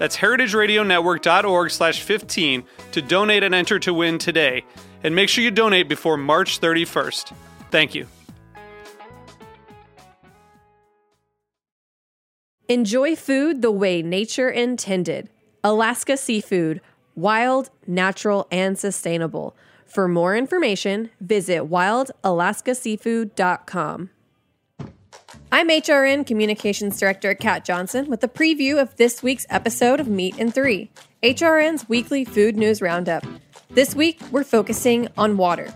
That's heritageradionetwork.org slash 15 to donate and enter to win today. And make sure you donate before March 31st. Thank you. Enjoy food the way nature intended. Alaska Seafood, wild, natural, and sustainable. For more information, visit wildalaskaseafood.com. I'm HRN Communications Director Kat Johnson with a preview of this week's episode of Meat and Three, HRN's weekly food news roundup. This week, we're focusing on water.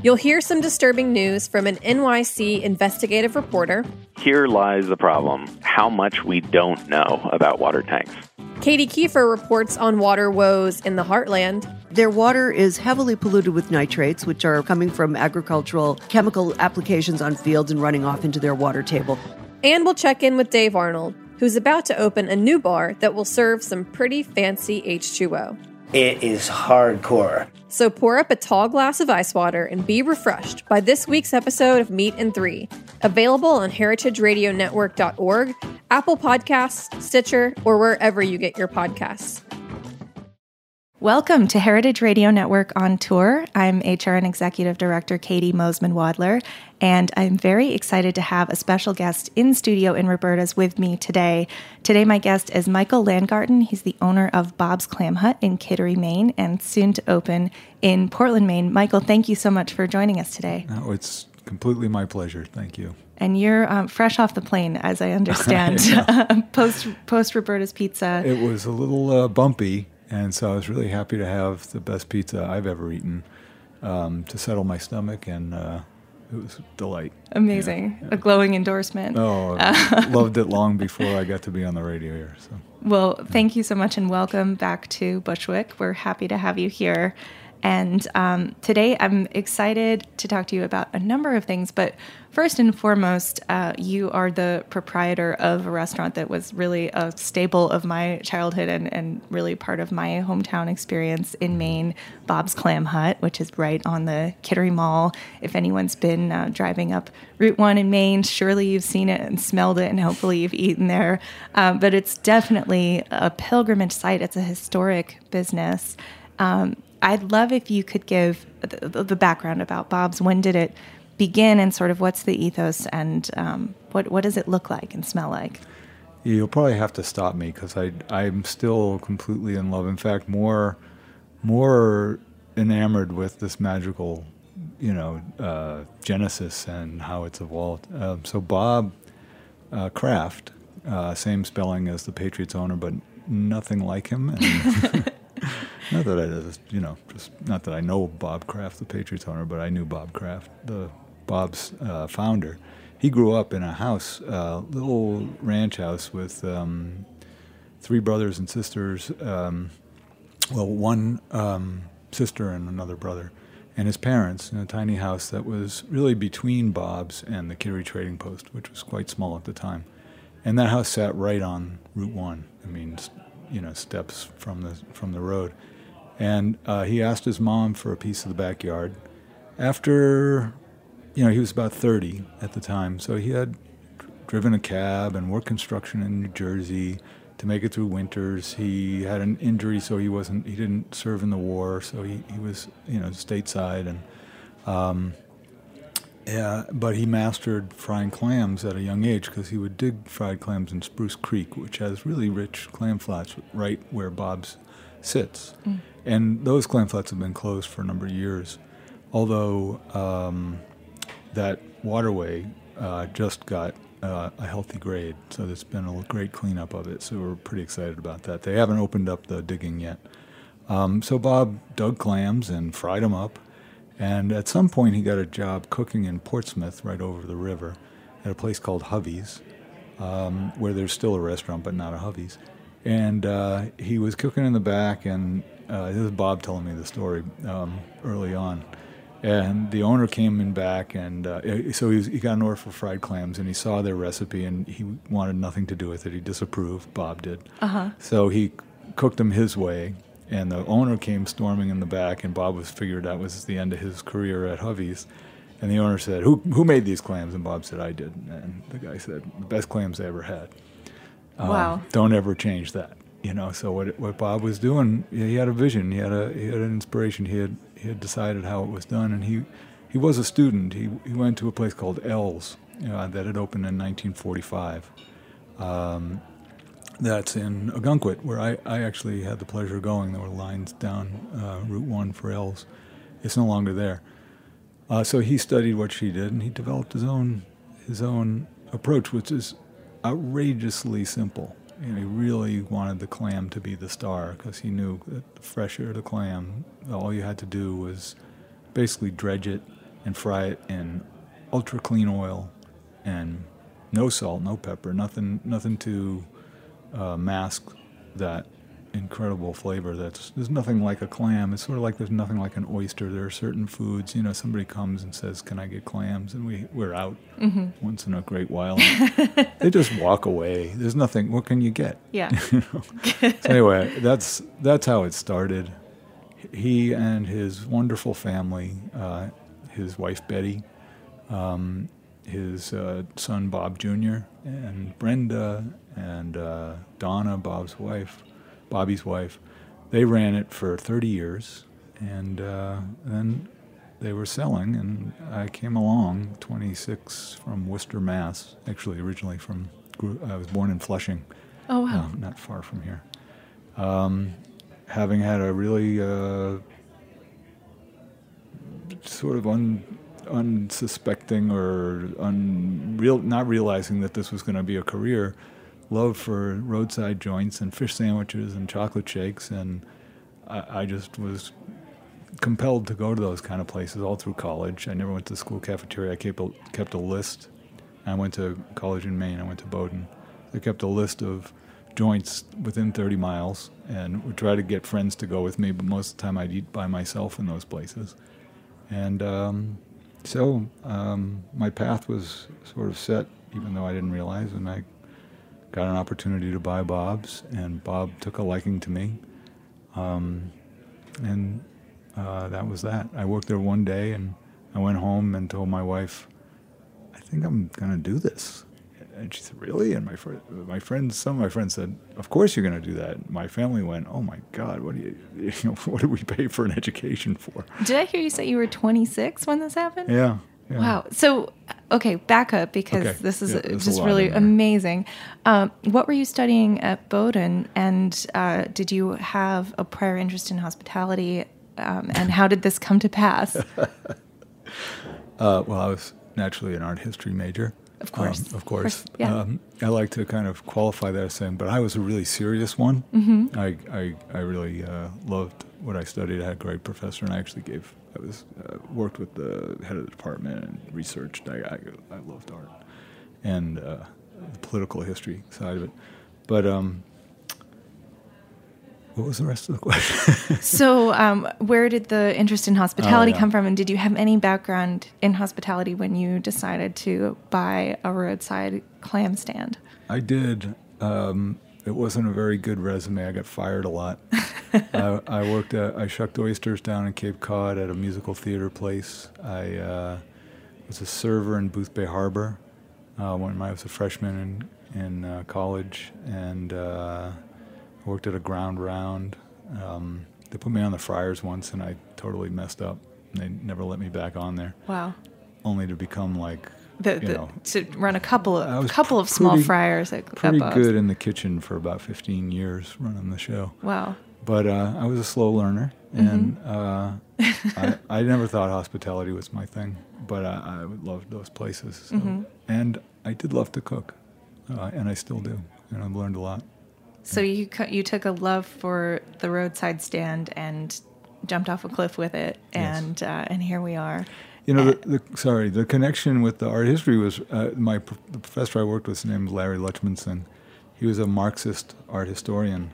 You'll hear some disturbing news from an NYC investigative reporter. Here lies the problem how much we don't know about water tanks. Katie Kiefer reports on water woes in the heartland. Their water is heavily polluted with nitrates, which are coming from agricultural chemical applications on fields and running off into their water table. And we'll check in with Dave Arnold, who's about to open a new bar that will serve some pretty fancy H2O. It is hardcore. So pour up a tall glass of ice water and be refreshed by this week's episode of Meat and Three, available on heritageradionetwork.org, Apple Podcasts, Stitcher, or wherever you get your podcasts. Welcome to Heritage Radio Network on Tour. I'm HRN Executive Director Caity Moseman Wadler, and I'm very excited to have a special guest in studio in Roberta's with me today. Today, my guest is Michael Landgarten. He's the owner of Bob's Clam Hut in Kittery, Maine, and soon to open in Portland, Maine. Michael, thank you so much for joining us today. No, it's completely my pleasure. Thank you. And you're um, fresh off the plane, as I understand, post post Roberta's Pizza. It was a little uh, bumpy and so I was really happy to have the best pizza I've ever eaten um, to settle my stomach, and uh, it was a delight. Amazing, yeah, a glowing endorsement. Oh, uh, loved it long before I got to be on the radio here. So. Well, thank you so much, and welcome back to Bushwick. We're happy to have you here. And um, today I'm excited to talk to you about a number of things. But first and foremost, uh, you are the proprietor of a restaurant that was really a staple of my childhood and, and really part of my hometown experience in Maine, Bob's Clam Hut, which is right on the Kittery Mall. If anyone's been uh, driving up Route 1 in Maine, surely you've seen it and smelled it, and hopefully you've eaten there. Um, but it's definitely a pilgrimage site, it's a historic business. Um, I'd love if you could give the, the, background about Bob's. When did it begin, and sort of what's the ethos, and um, what what does it look like and smell like? You'll probably have to stop me because I'm still completely in love. In fact, more more enamored with this magical, you know, uh, genesis and how it's evolved. Um, so Bob uh, Kraft, uh, same spelling as the Patriots owner, but nothing like him. not that I just, you know, just not that I know Bob Kraft, the Patriots owner, but I knew Bob Kraft, the Bob's uh, founder. He grew up in a house, a uh, little ranch house with um, three brothers and sisters. Um, well, one um, sister and another brother, and his parents in a tiny house that was really between Bob's and the Kittery Trading Post, which was quite small at the time. And that house sat right on Route One. I mean, you know, steps from the from the road. And uh, he asked his mom for a piece of the backyard. After, you know, he was about 30 at the time, so he had driven a cab and worked construction in New Jersey to make it through winters. He had an injury, so he wasn't. He didn't serve in the war, so he, he was, you know, stateside and. Um, yeah, but he mastered frying clams at a young age because he would dig fried clams in Spruce Creek, which has really rich clam flats right where Bob's sits. Mm. And those clam flats have been closed for a number of years. although um, that waterway uh, just got uh, a healthy grade, so there's been a great cleanup of it. So we're pretty excited about that. They haven't opened up the digging yet. Um, so Bob dug clams and fried them up, and at some point he got a job cooking in Portsmouth, right over the river, at a place called Hovey's, um, where there's still a restaurant but not a Hovey's. And uh, he was cooking in the back, and uh, this is Bob telling me the story um, early on. And the owner came in back, and uh, so he, was, he got an order for fried clams, and he saw their recipe, and he wanted nothing to do with it. He disapproved. Bob did. Uh-huh. So he cooked them his way, and the owner came storming in the back, and Bob was figured that was the end of his career at Hovey's. And the owner said, "Who who made these clams?" And Bob said, "I did." And the guy said, "The best clams I ever had." Um, Wow. Don't ever change that. You know. So what what Bob was doing, he had a vision. He had a he had an inspiration. He had he had decided how it was done, and he he was a student. He he went to a place called L's, you know, that had opened in 1945. Um, that's in Ogunquit, where I, I actually had the pleasure of going. There were lines down uh, Route 1 for L's. It's no longer there. Uh, so he studied what she did, and he developed his own his own approach, which is outrageously simple. You know, he really wanted the clam to be the star because he knew that the fresher the clam, all you had to do was basically dredge it and fry it in ultra clean oil and no salt, no pepper, nothing nothing to uh, mask that incredible flavor. That's there's nothing like a clam. It's sort of like there's nothing like an oyster. There are certain foods. You know, somebody comes and says, "Can I get clams?" and we we're out once in a great while. they just walk away. There's nothing. What can you get? Yeah. You know? so anyway, that's that's how it started. He and his wonderful family, uh, his wife Betty, um, his uh, son Bob Jr., and Brenda and uh, Donna, Bob's wife, Bobby's wife, they ran it for 30 years, and uh, then they were selling, and I came along, 26 from Worcester, Mass. Actually, originally from I was born in Flushing Oh wow. um, not far from here. Um, having had a really uh, sort of un, unsuspecting or unreal, not realizing that this was going to be a career, love for roadside joints and fish sandwiches and chocolate shakes, and I, I just was compelled to go to those kind of places all through college. I never went to the school cafeteria. I kept a, kept a list. I went to college in Maine. I went to Bowdoin. I kept a list of joints within 30 miles and would try to get friends to go with me, but most of the time I'd eat by myself in those places. And um, so um, my path was sort of set, even though I didn't realize, and I got an opportunity to buy Bob's, and Bob took a liking to me. Um, and uh, that was that. I worked there one day, and I went home and told my wife, "I think I'm going to do this." And she said, "Really?" And my fr- my friends, some of my friends said, "Of course you're going to do that." My family went, "Oh my God, what do you, you know, what do we pay for an education for?" Did I hear you say you were 26 when this happened? Yeah. Yeah. Wow. So, okay, back up because Okay. this is Yeah, just really amazing. Um, what were you studying at Bowdoin, and uh, did you have a prior interest in hospitality? Um, and how did this come to pass? Uh, well, I was naturally an art history major. Of course. Um, of course. course, yeah. Um, I like to kind of qualify that as saying, but I was a really serious one. Mm-hmm. I, I, I really uh, loved what I studied. I had a great professor, and I actually gave, I was uh, worked with the head of the department and researched. I, I, I loved art and uh, the political history side of it. But um, what was the rest of the question? so, um, where did the interest in hospitality Oh, yeah. come from, and did you have any background in hospitality when you decided to buy a roadside clam stand? I did. Um, it wasn't a very good resume. I got fired a lot. I, I worked at, I shucked oysters down in Cape Cod at a musical theater place. I uh, was a server in Boothbay Harbor uh, when I was a freshman in, in uh, college, and uh, worked at a ground round. Um, they put me on the fryers once, and I totally messed up. They never let me back on there, Wow. only to become like, The, the, know, to run a couple of was couple of small pretty- fryers at, at pretty Bob's. good in the kitchen for about 15 years running the show. Wow. but uh, I was a slow learner, and uh, I, I never thought hospitality was my thing, but I, I loved those places. So. And I did love to cook, uh, and I still do, and I've learned a lot. So you you took a love for the roadside stand and jumped off a cliff with it, Yes. and uh, and here we are. You know, the, the sorry, the connection with the art history was uh, my pr- the professor I worked with, his name was Larry Lutchmansingh. He was a Marxist art historian,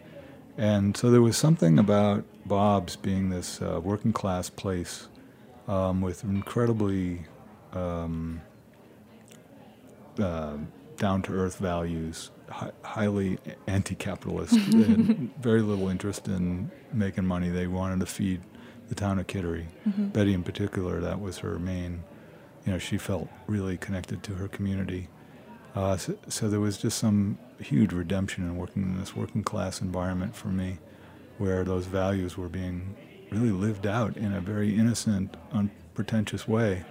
and so there was something about Bob's being this uh, working class place um, with incredibly um, uh, down to earth values, hi- highly anti capitalist, and very little interest in making money. They wanted to feed the town of Kittery. Betty, in particular, that was her main, you know, she felt really connected to her community. Uh, so, so there was just some huge redemption in working in this working class environment for me, where those values were being really lived out in a very innocent, unpretentious way.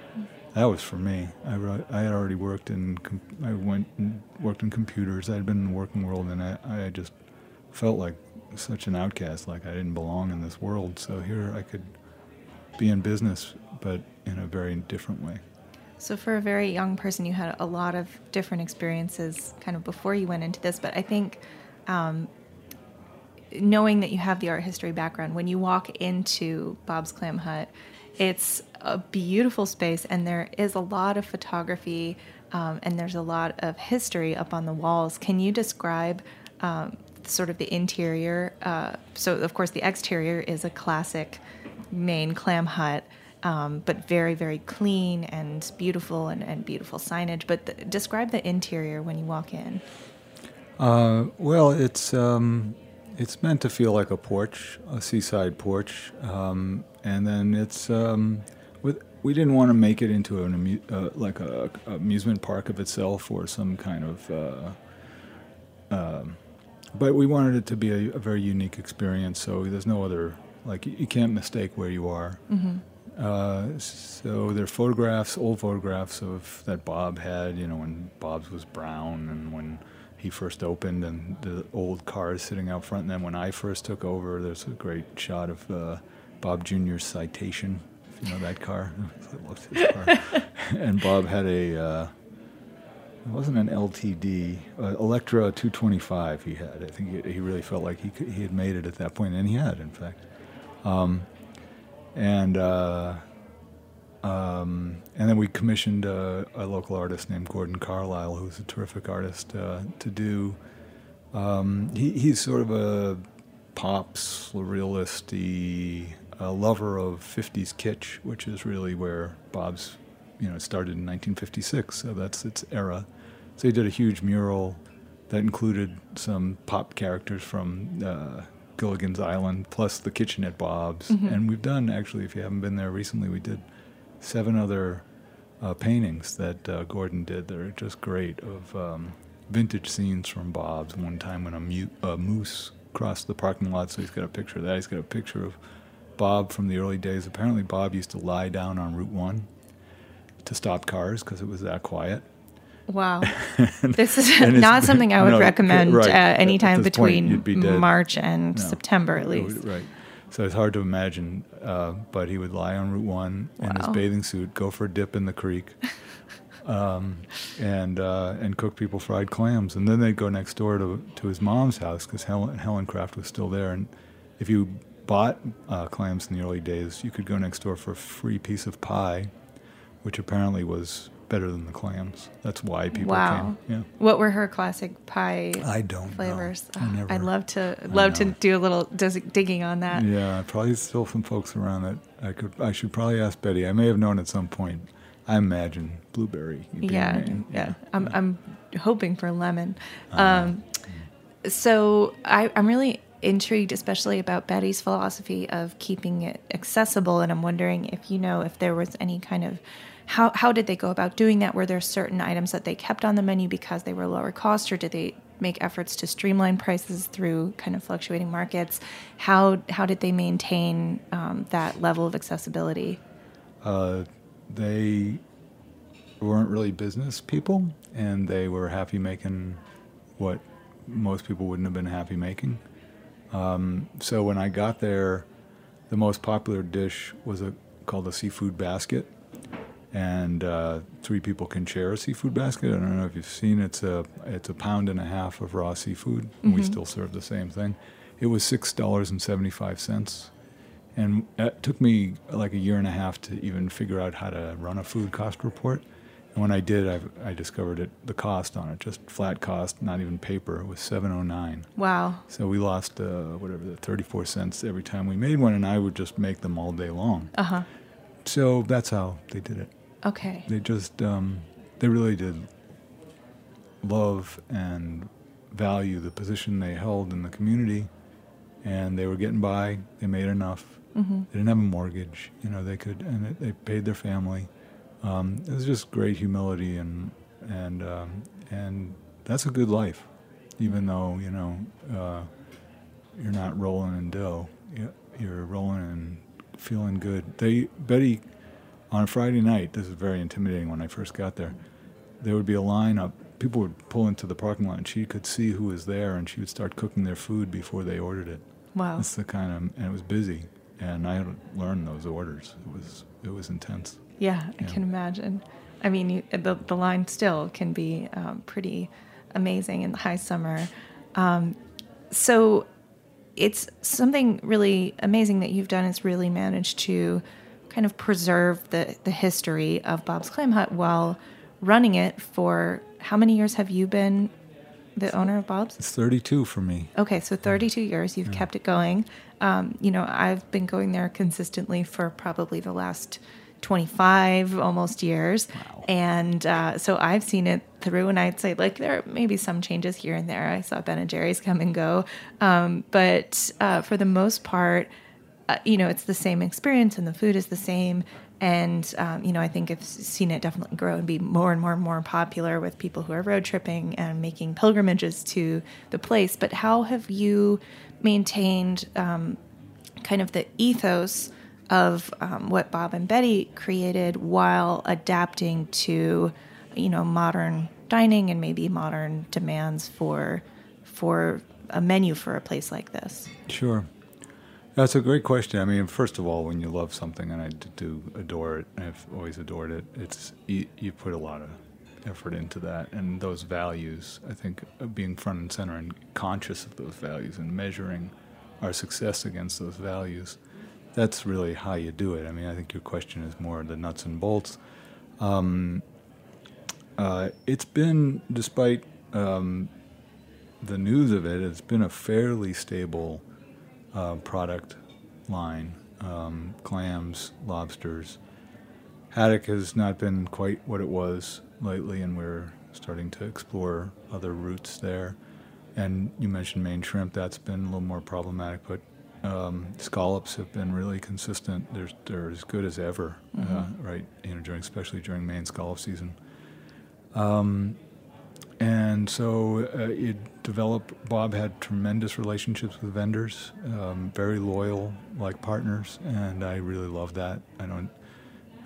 That was for me. I, I had already worked in, I went worked in computers. I had been in the working world, and I, I just felt like such an outcast, like I didn't belong in this world. So here I could be in business, but in a very different way. So for a very young person, you had a lot of different experiences kind of before you went into this. But I think um, knowing that you have the art history background, when you walk into Bob's Clam Hut, it's a beautiful space, and there is a lot of photography, um, and there's a lot of history up on the walls. Can you describe um, sort of the interior? Uh, so, of course, the exterior is a classic Maine clam hut. Um, but very, very clean and beautiful, and, and beautiful signage. But th- describe the interior when you walk in. Uh, well, it's um, it's meant to feel like a porch, a seaside porch, um, and then it's um, with, we didn't want to make it into an amu- uh, like a, a amusement park of itself or some kind of. Uh, um, but we wanted it to be a, a very unique experience. So there's no other like you, you can't mistake where you are. Uh, so there are photographs, old photographs of that Bob had, you know, when Bob's was brown and when he first opened, and the old cars sitting out front. And then when I first took over, there's a great shot of uh, Bob Jr.'s Citation. You know that car, car. and Bob had a. Uh, it wasn't an LTD, uh, Electra 225 he had. I think he, he really felt like he, could, he had made it at that point, and he had, in fact. Um, and uh, um, and then we commissioned a, a local artist named Gordon Carlisle, who's a terrific artist, uh, to do. Um, he, he's sort of a pop surrealist a lover of 50s kitsch, which is really where Bob's, you know, it started in 1956, so that's its era. So he did a huge mural that included some pop characters from uh, Gilligan's Island, plus the kitchen at Bob's. And we've done, actually, if you haven't been there recently, we did seven other uh, paintings that uh, Gordon did that are just great of um, vintage scenes from Bob's. One time when a, mu- a moose crossed the parking lot, so he's got a picture of that. He's got a picture of Bob from the early days. Apparently, Bob used to lie down on Route 1 to stop cars because it was that quiet. Wow. this is and not something I would no, recommend right. uh, At anytime between be. March and No. September, at least. Right. So it's hard to imagine, uh, but he would lie on Route 1 in his bathing suit, go for a dip in the creek, um, and uh, and cook people fried clams. And then they'd go next door to, to his mom's house because Helen, Helen Kraft was still there. And if you bought uh, clams in the early days, you could go next door for a free piece of pie, which apparently was better than the clams. That's why people Wow. came. Yeah. What were her classic pie I don't know. flavors? I Oh, never- I'd love to love to do a little digging on that. Yeah, probably still some folks around that I could. I should probably ask Betty. I may have known at some point. I imagine blueberry. being yeah, yeah. I'm I'm hoping for lemon. Um, so I, I'm really intrigued, especially about Betty's philosophy of keeping it accessible, and I'm wondering if you know if there was any kind of how how did they go about doing that? Were there certain items that they kept on the menu because they were lower cost, or did they make efforts to streamline prices through kind of fluctuating markets? How how did they maintain um, that level of accessibility? Uh, they weren't really business people, and they were happy making what most people wouldn't have been happy making. Um, so when I got there, the most popular dish was a called a seafood basket, and uh, three people can share a seafood basket. I don't know if you've seen it's a it's a pound and a half of raw seafood, and we still serve the same thing. It was six dollars and seventy five cents, and it took me like a year and a half to even figure out how to run a food cost report. And when I did, I, I discovered it the cost on it, just flat cost, not even paper, it was seven oh nine. Wow. So we lost uh, whatever the 34 cents every time we made one, and I would just make them all day long. Uh huh. So that's how they did it. Okay. They just, um, they really did love and value the position they held in the community, and they were getting by. They made enough. Mm-hmm. They didn't have a mortgage. You know, they could, and it, they paid their family. Um, it was just great humility, and and um, and that's a good life, even though you know uh, you're not rolling in dough. You- You're rolling and feeling good. They Betty on a Friday night. This is very intimidating. When I first got there, there would be a line up. People would pull into the parking lot, and she could see who was there, and she would start cooking their food before they ordered it. Wow. That's the kind of, and it was busy, and I had to those orders. It was it was intense. Yeah, I Yeah. can imagine. I mean, you, the the line still can be um, pretty amazing in the high summer. Um, so it's something really amazing that you've done is really managed to kind of preserve the the history of Bob's Clam Hut while running it for how many years have you been the owner of Bob's? It's 32 for me. Okay, so 32 years, you've kept it going. Um, you know, I've been going there consistently for probably the last 25 almost years. And uh, so I've seen it through, and I'd say, like, there may be some changes here and there. I saw Ben and Jerry's come and go. Um, but uh, for the most part, uh, you know, it's the same experience, and the food is the same. And um, you know, I think I've seen it definitely grow and be more and more and more popular with people who are road tripping and making pilgrimages to the place. But how have you maintained um, kind of the ethos of um, what Bob and Betty created while adapting to, you know, modern dining and maybe modern demands for for a menu for a place like this? Sure. That's a great question. I mean, first of all, when you love something, and I do adore it, I've always adored it. It's you, you put a lot of effort into that, and those values. I think uh, being front and center and conscious of those values and measuring our success against those values. That's really how you do it. I mean, I think your question is more the nuts and bolts. Um, uh, it's been, despite um, the news of it, it's been a fairly stable uh, product line um, clams, lobsters. Haddock has not been quite what it was lately, and we're starting to explore other routes there. And you mentioned Maine shrimp, that's been a little more problematic, but um, scallops have been really consistent. They're, they're as good as ever, uh, right? You know, during especially during Maine scallop season. Um, and so uh, it developed. Bob had tremendous relationships with vendors, um, very loyal, like partners, and I really love that. I don't,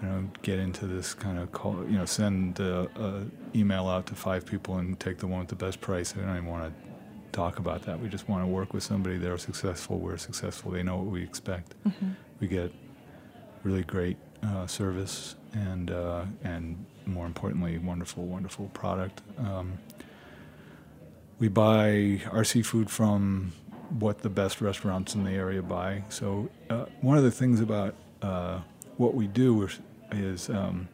I don't get into this kind of call, you know, send a, a email out to five people and take the one with the best price. I don't even want to talk about that. We just want to work with somebody. They're successful. We're successful. They know what we expect. We get really great uh, service and uh, and more importantly, wonderful, wonderful product. Um, we buy our seafood from what the best restaurants in the area buy. So uh, one of the things about uh, what we do is, is um,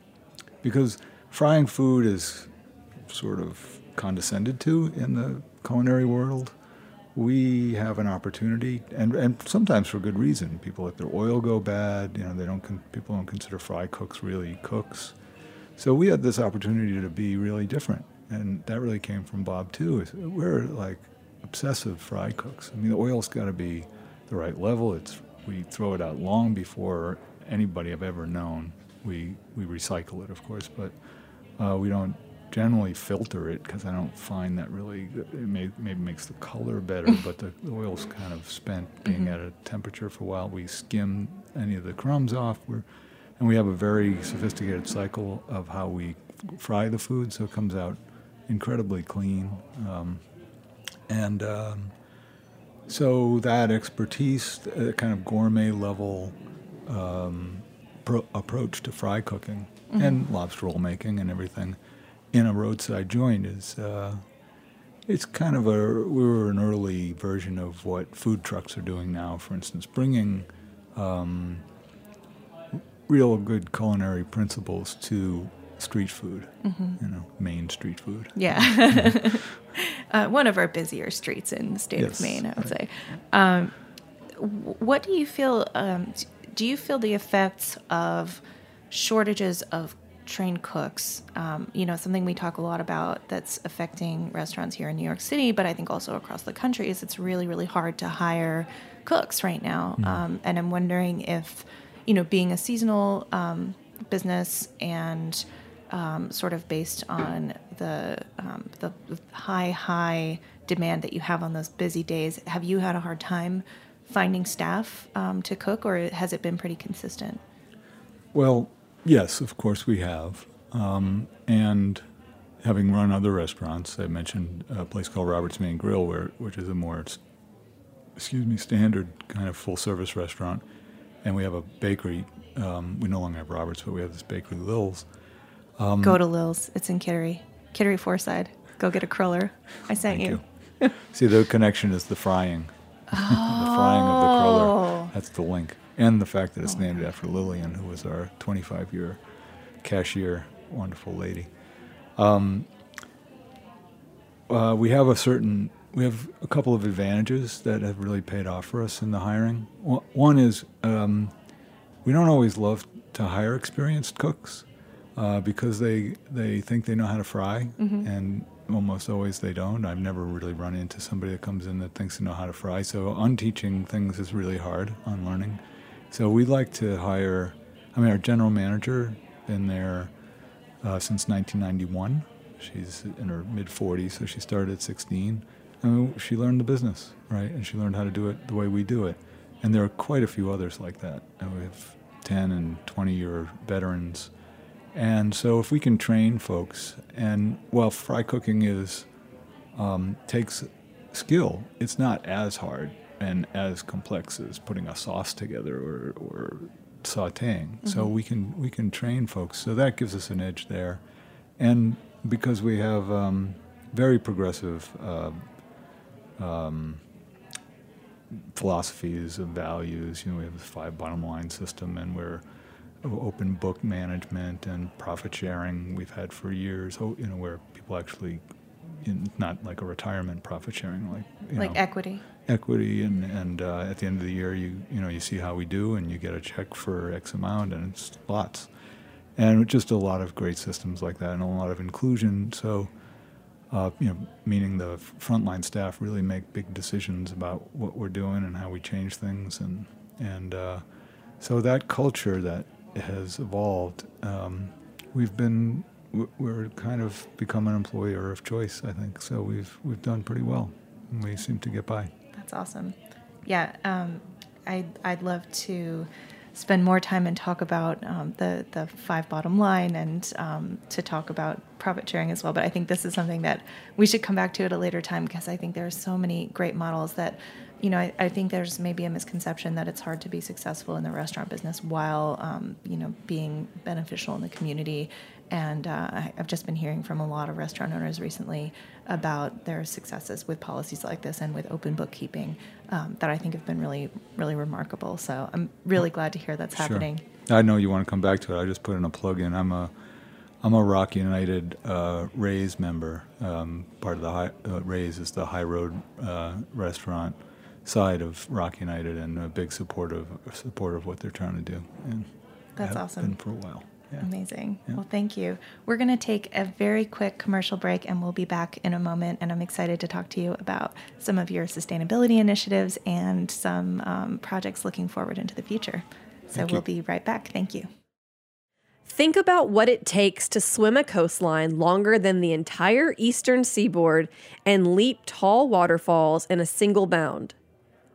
because frying food is sort of condescended to in the culinary world. We have an opportunity, and, and sometimes for good reason. People let their oil go bad. You know, they don't. Con- people don't consider fry cooks really cooks. So we had this opportunity to be really different, and that really came from Bob too. We're like obsessive fry cooks. I mean, the oil's got to be the right level. It's we throw it out long before anybody I've ever known. We we recycle it, of course, but uh, we don't generally filter it because I don't find that really. It may, maybe makes the color better, but the, oil's kind of spent being at a temperature for a while. We skim any of the crumbs off. We're and we have a very sophisticated cycle of how we fry the food, so it comes out incredibly clean. Um, and um, so that expertise, that kind of gourmet level um, pro- approach to fry cooking and lobster roll making and everything in a roadside joint is uh, it's kind of a we were an early version of what food trucks are doing now. For instance, bringing um, real good culinary principles to street food. You know, Maine street food. Yeah. uh, one of our busier streets in the state Yes, of Maine, I would right. say. Um, what do you feel? Um, do you feel the effects of shortages of trained cooks? Um, you know, something we talk a lot about that's affecting restaurants here in New York City, but I think also across the country is it's really, really hard to hire cooks right now. Um, and I'm wondering if, you know, being a seasonal um, business and um, sort of based on the um, the high high demand that you have on those busy days. Have you had a hard time finding staff um, to cook, or has it been pretty consistent? Well, yes, of course we have. Um, and having run other restaurants, I mentioned a place called Robert's Maine Grill, where which is a more, excuse me, standard kind of full service restaurant, and we have a bakery. Um, we no longer have Roberts, but we have this bakery, Lil's. Go to Lil's. It's in Kittery, Kittery Foreside. Go get a cruller. I sent Thank you. you. See, the connection is the frying, the frying of the Oh. cruller. That's the link, and the fact that it's named after Lillian, who was our 25-year cashier, wonderful lady. Um, uh, we have a certain, we have a couple of advantages that have really paid off for us in the hiring. One- is um, we don't always love to hire experienced cooks uh, because they they think they know how to fry, and almost always they don't. I've never really run into somebody that comes in that thinks they know how to fry. So unteaching things is really hard on learning. So we like to hire. I mean, our general manager been there uh, since 1991. She's in her mid 40s, so she started at 16. And she learned the business, right? And she learned how to do it the way we do it. And there are quite a few others like that. And we have 10 and 20 year veterans. And so if we can train folks, and while fry cooking is um, takes skill, it's not as hard and as complex as putting a sauce together or, or sautéing. So we can we can train folks. So that gives us an edge there, and because we have um, very progressive uh, um, philosophies and values, you know, we have this five bottom line system, and we're open book management and profit sharing we've had for years. Oh, you know, where people actually, in, not like a retirement profit sharing, like you Like know, equity. Equity and, and uh, at the end of the year you you know you see how we do and you get a check for x amount and it's lots. And just a lot of great systems like that and a lot of inclusion. So uh, you know meaning the frontline staff really make big decisions about what we're doing and how we change things and and uh, so that culture that has evolved um, we've been we're kind of become an employer of choice I think. So we've we've done pretty well and we seem to get by That's awesome. Yeah, um, I'd, I'd love to spend more time and talk about um, the, the five bottom line and um, to talk about profit sharing as well. But I think this is something that we should come back to at a later time because I think there are so many great models that, you know, I, I think there's maybe a misconception that it's hard to be successful in the restaurant business while, um, you know, being beneficial in the community. And uh, I've just been hearing from a lot of restaurant owners recently about their successes with policies like this and with open bookkeeping um, that I think have been really, really remarkable. So I'm really glad to hear that's happening. Sure. I know you want to come back to it. I just put in a plug in. I'm a I'm a ROC United uh, RAISE member. Um, part of the high, uh, RAISE is the High Road uh, restaurant side of ROC United, and a big supporter of supporter of what they're trying to do. And That's awesome. Been for a while. Yeah. Amazing. Yeah. Well, thank you. We're going to take a very quick commercial break and we'll be back in a moment. And I'm excited to talk to you about some of your sustainability initiatives and some um, projects looking forward into the future. So Thank we'll be right back. Thank you. Think about what it takes to swim a coastline longer than the entire eastern seaboard and leap tall waterfalls in a single bound.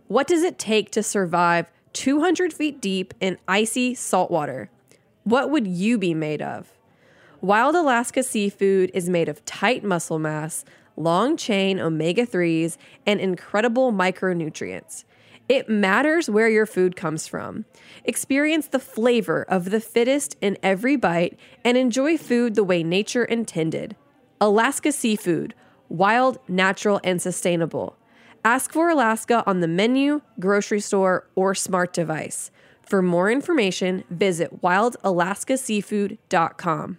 What does it take to survive 200 feet deep in icy saltwater? What would you be made of? Wild Alaska seafood is made of tight muscle mass, long chain omega 3s, and incredible micronutrients. It matters where your food comes from. Experience the flavor of the fittest in every bite and enjoy food the way nature intended. Alaska Seafood, wild, natural, and sustainable. Ask for Alaska on the menu, grocery store, or smart device. For more information, visit wildalaskaseafood.com.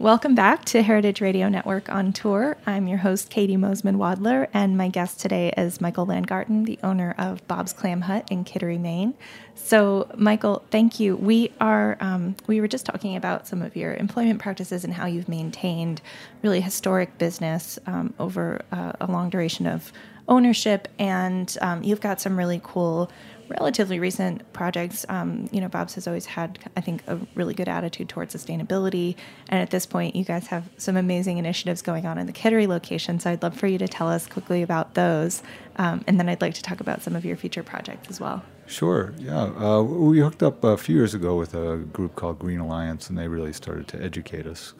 Welcome back to Heritage Radio Network on tour. I'm your host, Caity Moseman Wadler, and my guest today is Michael Landgarten, the owner of Bob's Clam Hut in Kittery, Maine. So, Michael, thank you. We are um, we were just talking about some of your employment practices and how you've maintained really historic business um, over uh, a long duration of ownership, and um, you've got some really cool relatively recent projects. Um, you know, Bob's has always had, I think, a really good attitude towards sustainability. And at this point, you guys have some amazing initiatives going on in the Kittery location. So I'd love for you to tell us quickly about those. Um, and then I'd like to talk about some of your future projects as well. Sure, yeah. Uh, we hooked up a few years ago with a group called Green Alliance, and they really started to educate us.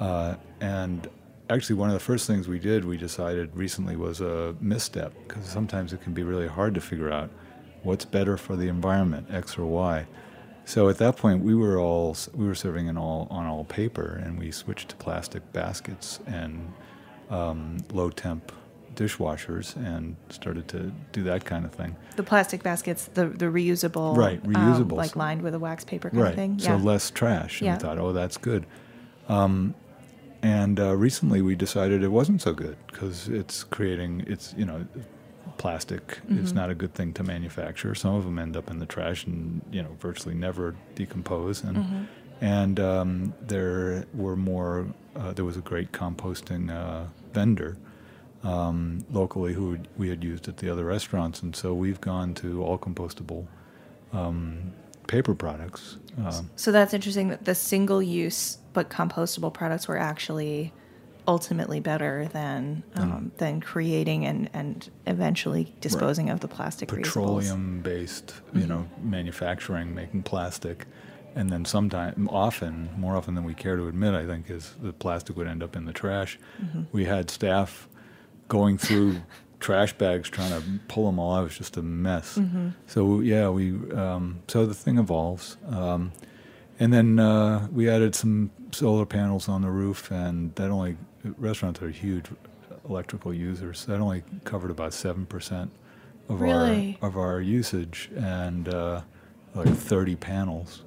Uh, and actually, one of the first things we did, we decided recently, was a misstep, because sometimes it can be really hard to figure out what's better for the environment, X or Y. So at that point, we were all we were serving in all on all paper, and we switched to plastic baskets and um, low temp dishwashers, and started to do that kind of thing. The plastic baskets, the the reusable, right? Reusable, um, like lined with a wax paper kind right. of thing. So less trash. And yeah. we thought, oh, that's good. Um, and uh, recently, we decided it wasn't so good because it's creating it's you know plastic mm-hmm. is not a good thing to manufacture. Some of them end up in the trash and you know virtually never decompose. And mm-hmm. and um, there were more. Uh, there was a great composting uh, vendor um, locally who we had used at the other restaurants, and so we've gone to all compostable. Um, paper products. Um, so that's interesting that the single use but compostable products were actually ultimately better than um, mm. than creating and, and eventually disposing right. of the plastic petroleum based mm-hmm. you know manufacturing making plastic and then sometimes often more often than we care to admit i think is the plastic would end up in the trash mm-hmm. we had staff going through trash bags trying to pull them all out it was just a mess mm-hmm. so yeah we um, so the thing evolves um, and then uh, we added some solar panels on the roof, and that only restaurants are huge electrical users. That only covered about seven percent of really? our of our usage, and uh, like thirty panels.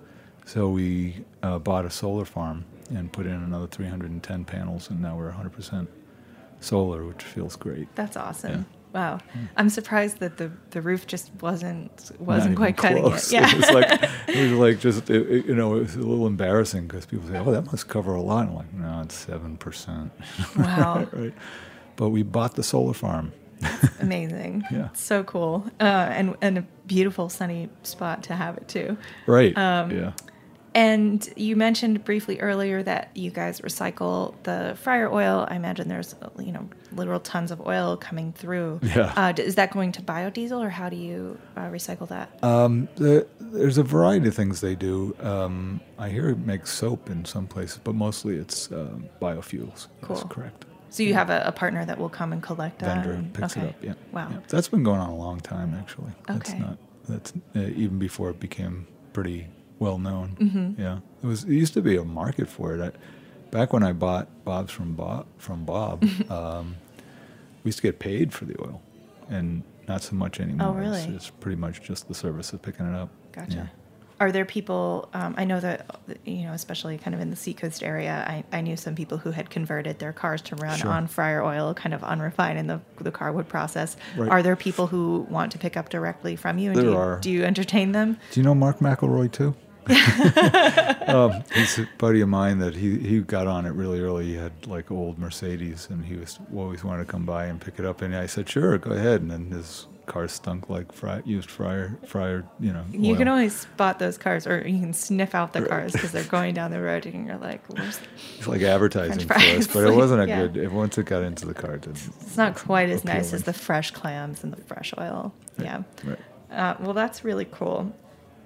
So we uh, bought a solar farm and put in another 310 panels, and now we're 100 percent solar, which feels great. That's awesome. Yeah. Wow, I'm surprised that the, the roof just wasn't wasn't quite cutting it. Yeah, it was like it was like just it, it, you know it was a little embarrassing because people say, "Oh, that must cover a lot." I'm like, "No, it's seven percent." Wow. right. But we bought the solar farm. amazing. yeah. So cool, uh, and and a beautiful sunny spot to have it too. Right. Um, yeah. And you mentioned briefly earlier that you guys recycle the fryer oil. I imagine there's you know literal tons of oil coming through. Yeah. Uh, is that going to biodiesel, or how do you uh, recycle that? Um, the, there's a variety of things they do. Um, I hear it makes soap in some places, but mostly it's uh, biofuels. Cool. That's correct. So you yeah. have a, a, partner that will come and collect that. Vendor and, picks okay. it up. Yeah. Wow. Yeah. That's been going on a long time, actually. Okay. That's not. That's uh, even before it became pretty well known. Mm-hmm. Yeah, it was. It used to be a market for it. I, back when I bought Bob's from Bob, from Bob, um, we used to get paid for the oil, and not so much anymore. Oh, really? It's, it's pretty much just the service of picking it up. Gotcha. Yeah. Are there people? Um, I know that you know, especially kind of in the seacoast area. I, I knew some people who had converted their cars to run sure. on fryer oil, kind of unrefined in the the car would process. Right. Are there people who want to pick up directly from you? And there do you, are. Do you entertain them? Do you know Mark McElroy too? um, he's a buddy of mine that he, he got on it really early. He had like old Mercedes, and he was always wanted to come by and pick it up. And I said, "Sure, go ahead." And then his car stunk like fry, used fryer fryer. You know, you oil. can always spot those cars, or you can sniff out the cars because they're going down the road, and you're like, "Where's?" It's like advertising for us, but it wasn't a yeah. good. Once it got into the car, it it's not quite as nice as the fresh clams and the fresh oil. Right. Yeah. Right. Uh, well, that's really cool.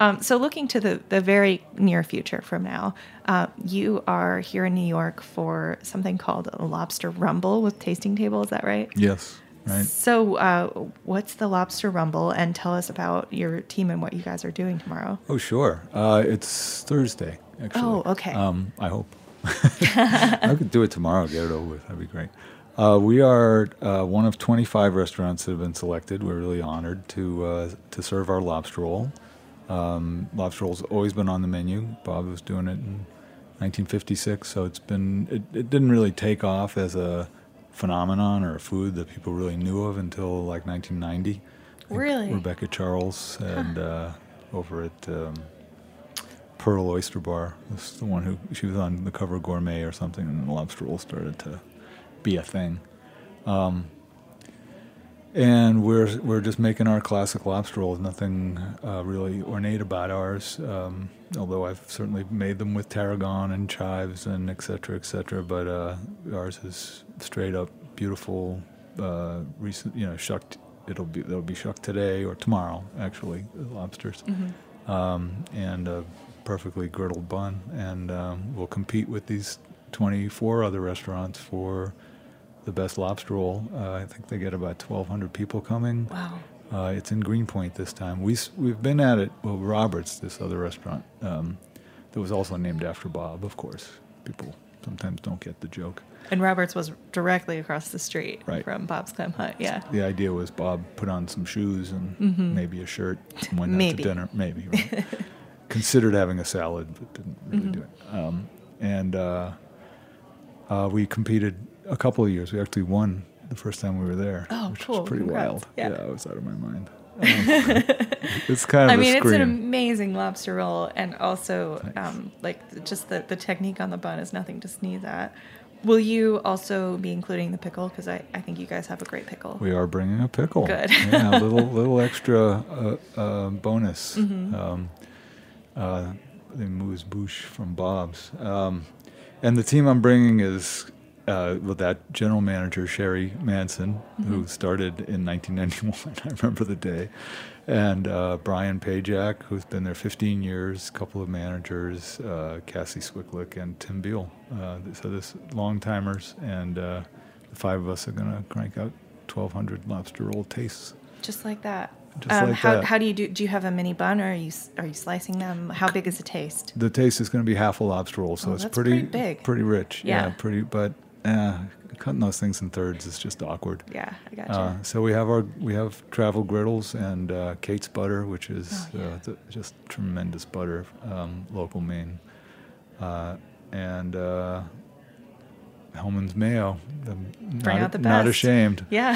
Um, so, looking to the, the very near future from now, uh, you are here in New York for something called a Lobster Rumble with Tasting Table. Is that right? Yes. Right. So, uh, what's the Lobster Rumble? And tell us about your team and what you guys are doing tomorrow. Oh, sure. Uh, it's Thursday, actually. Oh, okay. Um, I hope. I could do it tomorrow, get it over with. That'd be great. Uh, we are uh, one of 25 restaurants that have been selected. We're really honored to uh, to serve our lobster roll. Um, lobster roll's always been on the menu. Bob was doing it in 1956, so it's been it, it didn't really take off as a phenomenon or a food that people really knew of until like 1990. Really? Rebecca Charles and uh, over at um, Pearl Oyster Bar was the one who she was on the cover of Gourmet or something, and the lobster roll started to be a thing. Um, and we're we're just making our classic lobster rolls. Nothing uh, really ornate about ours. Um, although I've certainly made them with tarragon and chives and et cetera, et cetera. But uh, ours is straight up beautiful. Uh, recent, you know, shucked. It'll be they'll be shucked today or tomorrow. Actually, lobsters, um, and a perfectly girdled bun. And um, we'll compete with these 24 other restaurants for the best lobster roll. Uh, I think they get about 1,200 people coming. Wow. Uh, it's in Greenpoint this time. We, we've been at it, well, Roberts, this other restaurant, um, that was also named after Bob, of course. People sometimes don't get the joke. And Roberts was directly across the street Right. from Bob's Clam Hut. Yeah. The idea was Bob put on some shoes and maybe a shirt and went out Mm-hmm. To dinner. Maybe. Right. Considered having a salad, but didn't really Mm-hmm. do it. Um, and uh, uh, we competed a couple of years. We actually won the first time we were there, Oh, which cool. was pretty Congrats. wild. Yeah. I was out of my mind. It's kind of I mean, it's an amazing lobster roll, and also, um, like, just the, the technique on the bun is nothing to sneeze at. Will you also be including the pickle? Because I, I think you guys have a great pickle. We are bringing a pickle. Good. yeah, a little little extra uh, uh, bonus. Mm-hmm. Um, uh, the amuse bouche from Bob's, um, and the team I'm bringing is uh, with that general manager Sherry Manson, Mm-hmm. who started in 1991. I remember the day, and uh, Brian Pajak, who's been there 15 years, a couple of managers, uh, Cassie Swicklick and Tim Beal. Uh, so this long timers, and uh, the five of us are going to crank out 1,200 lobster roll tastes. Just like that. Just um, like how, that. how do you do? Do you have a mini bun, or are you are you slicing them? How big is the taste? The taste is going to be half a lobster roll, so Oh, it's pretty pretty big. pretty rich. Yeah. pretty. But uh, cutting those things in thirds is just awkward. Yeah, I got you. Uh, so we have our we have travel griddles and uh, Kate's butter, which is Oh, yeah. uh, th- just tremendous butter, um, local Maine, uh, and uh, Hellmann's mayo. Not, out the not ashamed. yeah,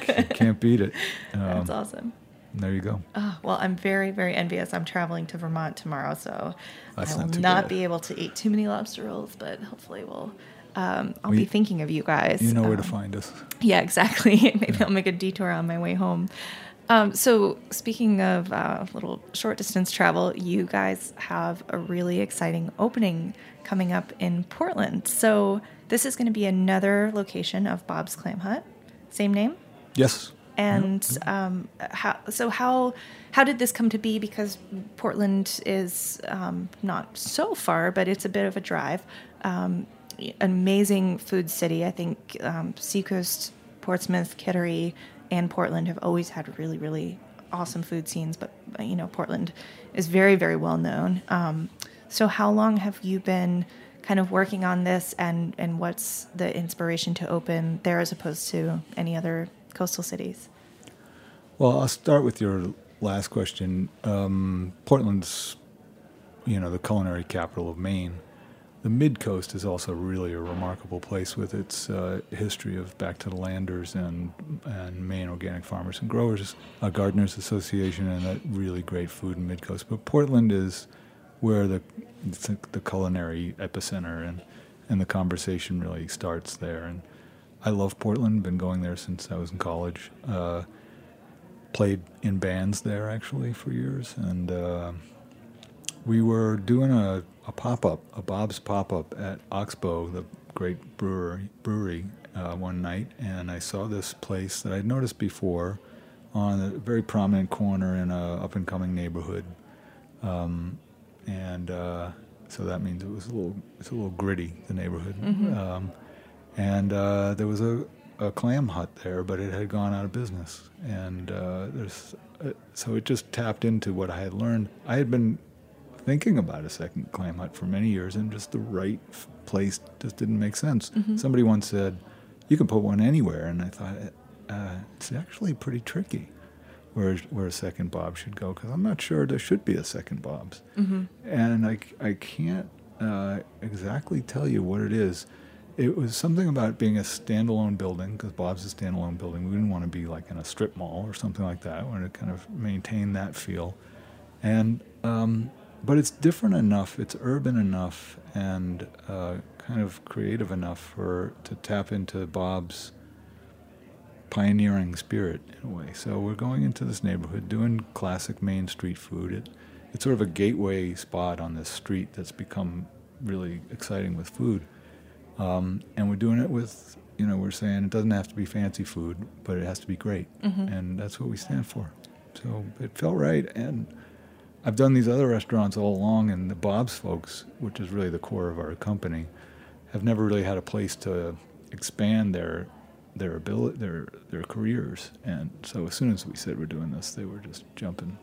Can't beat it. Um, that's awesome. There you go. Oh, well, I'm very, very envious. I'm traveling to Vermont tomorrow, so That's I will not not be able to eat too many lobster rolls, but hopefully we'll. Um, I'll be thinking of you guys. You know where to Um, find us. Yeah, exactly. Maybe I'll make a detour on my way home. Um, so, speaking of uh, little short distance travel, you guys have a really exciting opening coming up in Portland. So, this is going to be another location of Bob's Clam Hut. Same name? Yes. And um, how, so how how did this come to be? Because Portland is um, not so far, but it's a bit of a drive. Amazing food city. I think um, Seacoast, Portsmouth, Kittery, and Portland have always had really really awesome food scenes. But you know, Portland is very very well known. Um, so how long have you been? kind of working on this and and what's the inspiration to open there as opposed to any other coastal cities Well, I'll start with your last question. Um, Portland's, you know, the culinary capital of Maine. The mid coast is also really a remarkable place with its uh, history of back to the landers and and Maine Organic Farmers and Growers, uh, Gardeners Association, and a really great food in mid coast. But Portland is where the the culinary epicenter and and the conversation really starts there. And I love Portland. Been going there since I was in college. Uh, played in bands there actually for years, and uh, we were doing a, a pop up, a Bob's pop up at Oxbow, the great brewery, brewery uh, one night, and I saw this place that I'd noticed before on a very prominent corner in a up and coming neighborhood um, and uh, so that means it was a little it's a little gritty the neighborhood. Um, and uh, there was a, a clam hut there, but it had gone out of business. And uh, there's uh, so it just tapped into what I had learned. I had been thinking about a second clam hut for many years, and just the right f- place just didn't make sense. Somebody once said, "You can put one anywhere," and I thought uh, it's actually pretty tricky where where a second Bob should go because I'm not sure there should be a second Bob's, and I I can't uh, exactly tell you what it is. It was something about being a standalone building because Bob's a standalone building. We didn't want to be like in a strip mall or something like that. We wanted to kind of maintain that feel, and um, but it's different enough. It's urban enough and uh, kind of creative enough for to tap into Bob's pioneering spirit in a way. So we're going into this neighborhood doing classic Main Street food. It, it's sort of a gateway spot on this street that's become really exciting with food. Um, and we're doing it with, you know, we're saying it doesn't have to be fancy food, but it has to be great. And that's what we stand for. So it felt right. And I've done these other restaurants all along, and the Bob's folks, which is really the core of our company, have never really had a place to expand their their ability, their their careers. And so as soon as we said we're doing this, they were just jumping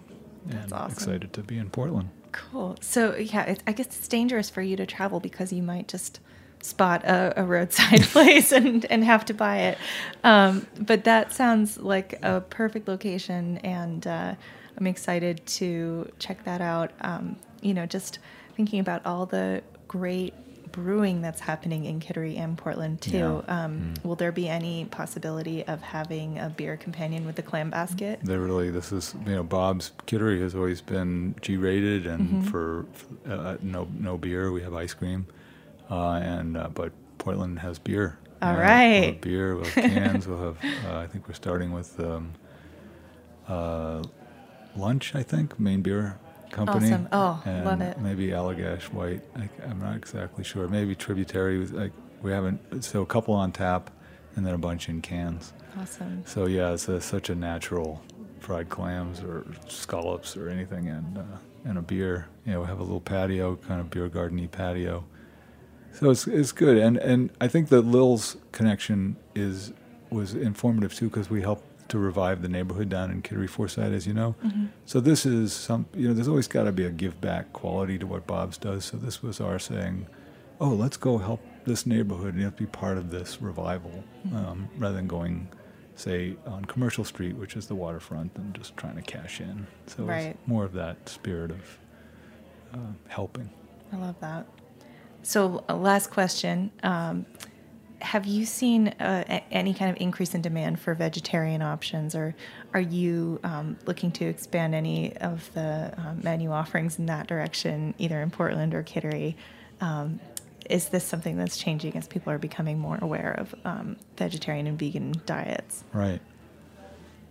and awesome. excited to be in Portland. Cool. So yeah, it, I guess it's dangerous for you to travel because you might just spot a, a roadside place and, and have to buy it. Um, but that sounds like a perfect location, and uh, I'm excited to check that out. Um, you know, just thinking about all the great brewing that's happening in Kittery and Portland too. Yeah. Um, Will there be any possibility of having a beer companion with the clam basket? They really, this is, you know, Bob's Kittery has always been G rated, and Mm-hmm. for uh, no no beer, we have ice cream, uh, and uh, but Portland has beer. All Yeah, We'll have beer, we'll have cans, we'll have. Uh, I think we're starting with um, uh, lunch. I think Maine Beer Company. Awesome. Oh, love it. Maybe Allagash White. I, I'm not exactly sure. Maybe Tributary. was Like we haven't. So a couple on tap, and then a bunch in cans. Awesome. So yeah, it's a, such a natural fried clams or scallops or anything, and uh, and a beer. You know, we have a little patio, kind of beer gardeny patio. So it's it's good, and and I think the Lil's connection is was informative too because we helped to revive the neighborhood down in Kittery Foreside, as you know. So this is some you know there's always got to be a give back quality to what Bob's does. So this was our saying, oh let's go help this neighborhood and you have to be part of this revival um, rather than going say on Commercial Street, which is the waterfront, and just trying to cash in. So Right. it's more of that spirit of uh, helping. I love that. So, uh, last question. Um, have you seen uh, any kind of increase in demand for vegetarian options, or are you um, looking to expand any of the um, menu offerings in that direction, either in Portland or Kittery? Um, is this something that's changing as people are becoming more aware of um, vegetarian and vegan diets? Right.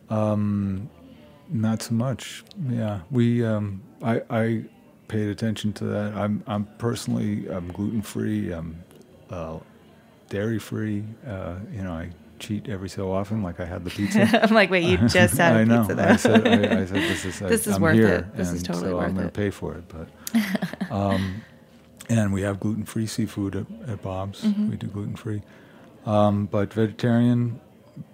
Um, not so much. Yeah, we. I I paid attention to that. I'm I'm personally I'm gluten free. I'm uh, dairy free. Uh, you know, I cheat every so often, like I had the pizza. I'm like, wait, you just had a pizza though. I said, I, I said, this is, This I, is I'm worth here, it. This is totally so worth I'm going to pay for it. But, um, and we have gluten-free seafood at, at Bob's. Mm-hmm. We do gluten-free, um, but vegetarian,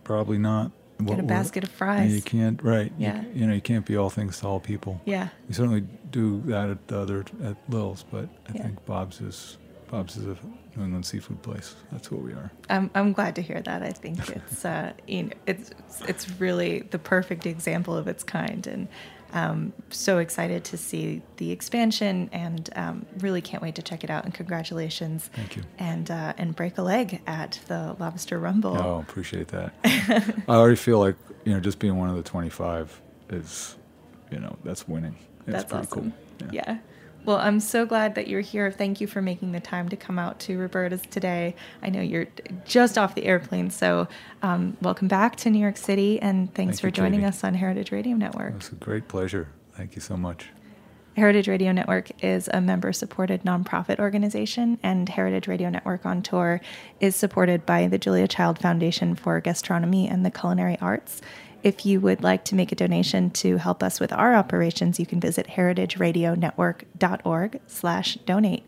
probably not. What Get a basket of fries. You can't, right? you Yeah. c- You, know, you can't be all things to all people. yeah. We certainly do that at the other at Lil's, but I Yeah. think Bob's is Bob's is a New England seafood place. That's what we are. I'm I'm glad to hear that. I think it's uh, you know, it's it's really the perfect example of its kind, and um, so excited to see the expansion, and um, really can't wait to check it out. And congratulations! Thank you. And uh, and break a leg at the Lobster Rumble. Oh, appreciate that. I already feel like you know just being one of the 25 is, you know, that's winning. It's That's pretty awesome. cool. Yeah. Well, I'm so glad that you're here. Thank you for making the time to come out to Roberta's today. I know you're just off the airplane, so um, welcome back to New York City, and thanks Thank for you, joining Caity. us on Heritage Radio Network. It's a great pleasure. Thank you so much. Heritage Radio Network is a member supported nonprofit organization, and Heritage Radio Network on Tour is supported by the Julia Child Foundation for Gastronomy and the Culinary Arts. If you would like to make a donation to help us with our operations, you can visit heritageradionetwork.org slash donate.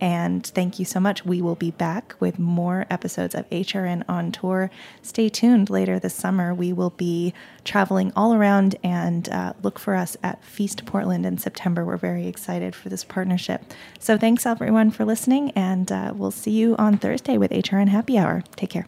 And thank you so much. We will be back with more episodes of HRN on tour. Stay tuned later this summer. We will be traveling all around and uh, look for us at Feast Portland in September. We're very excited for this partnership. So thanks everyone for listening, and uh, we'll see you on Thursday with HRN Happy Hour. Take care.